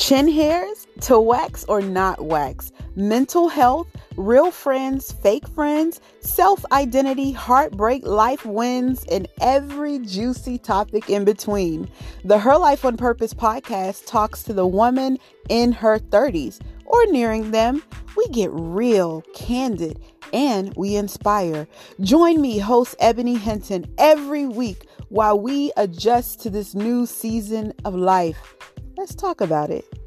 chin hairs, to wax or not wax, mental health, real friends, fake friends, self identity, heartbreak, life wins, and every juicy topic in between. The Her Life on Purpose podcast talks to the woman in her 30s or nearing them. We get real, candid, and we inspire. Join me, host Ebony Hinton, every week while we adjust to this new season of life. Let's talk about it.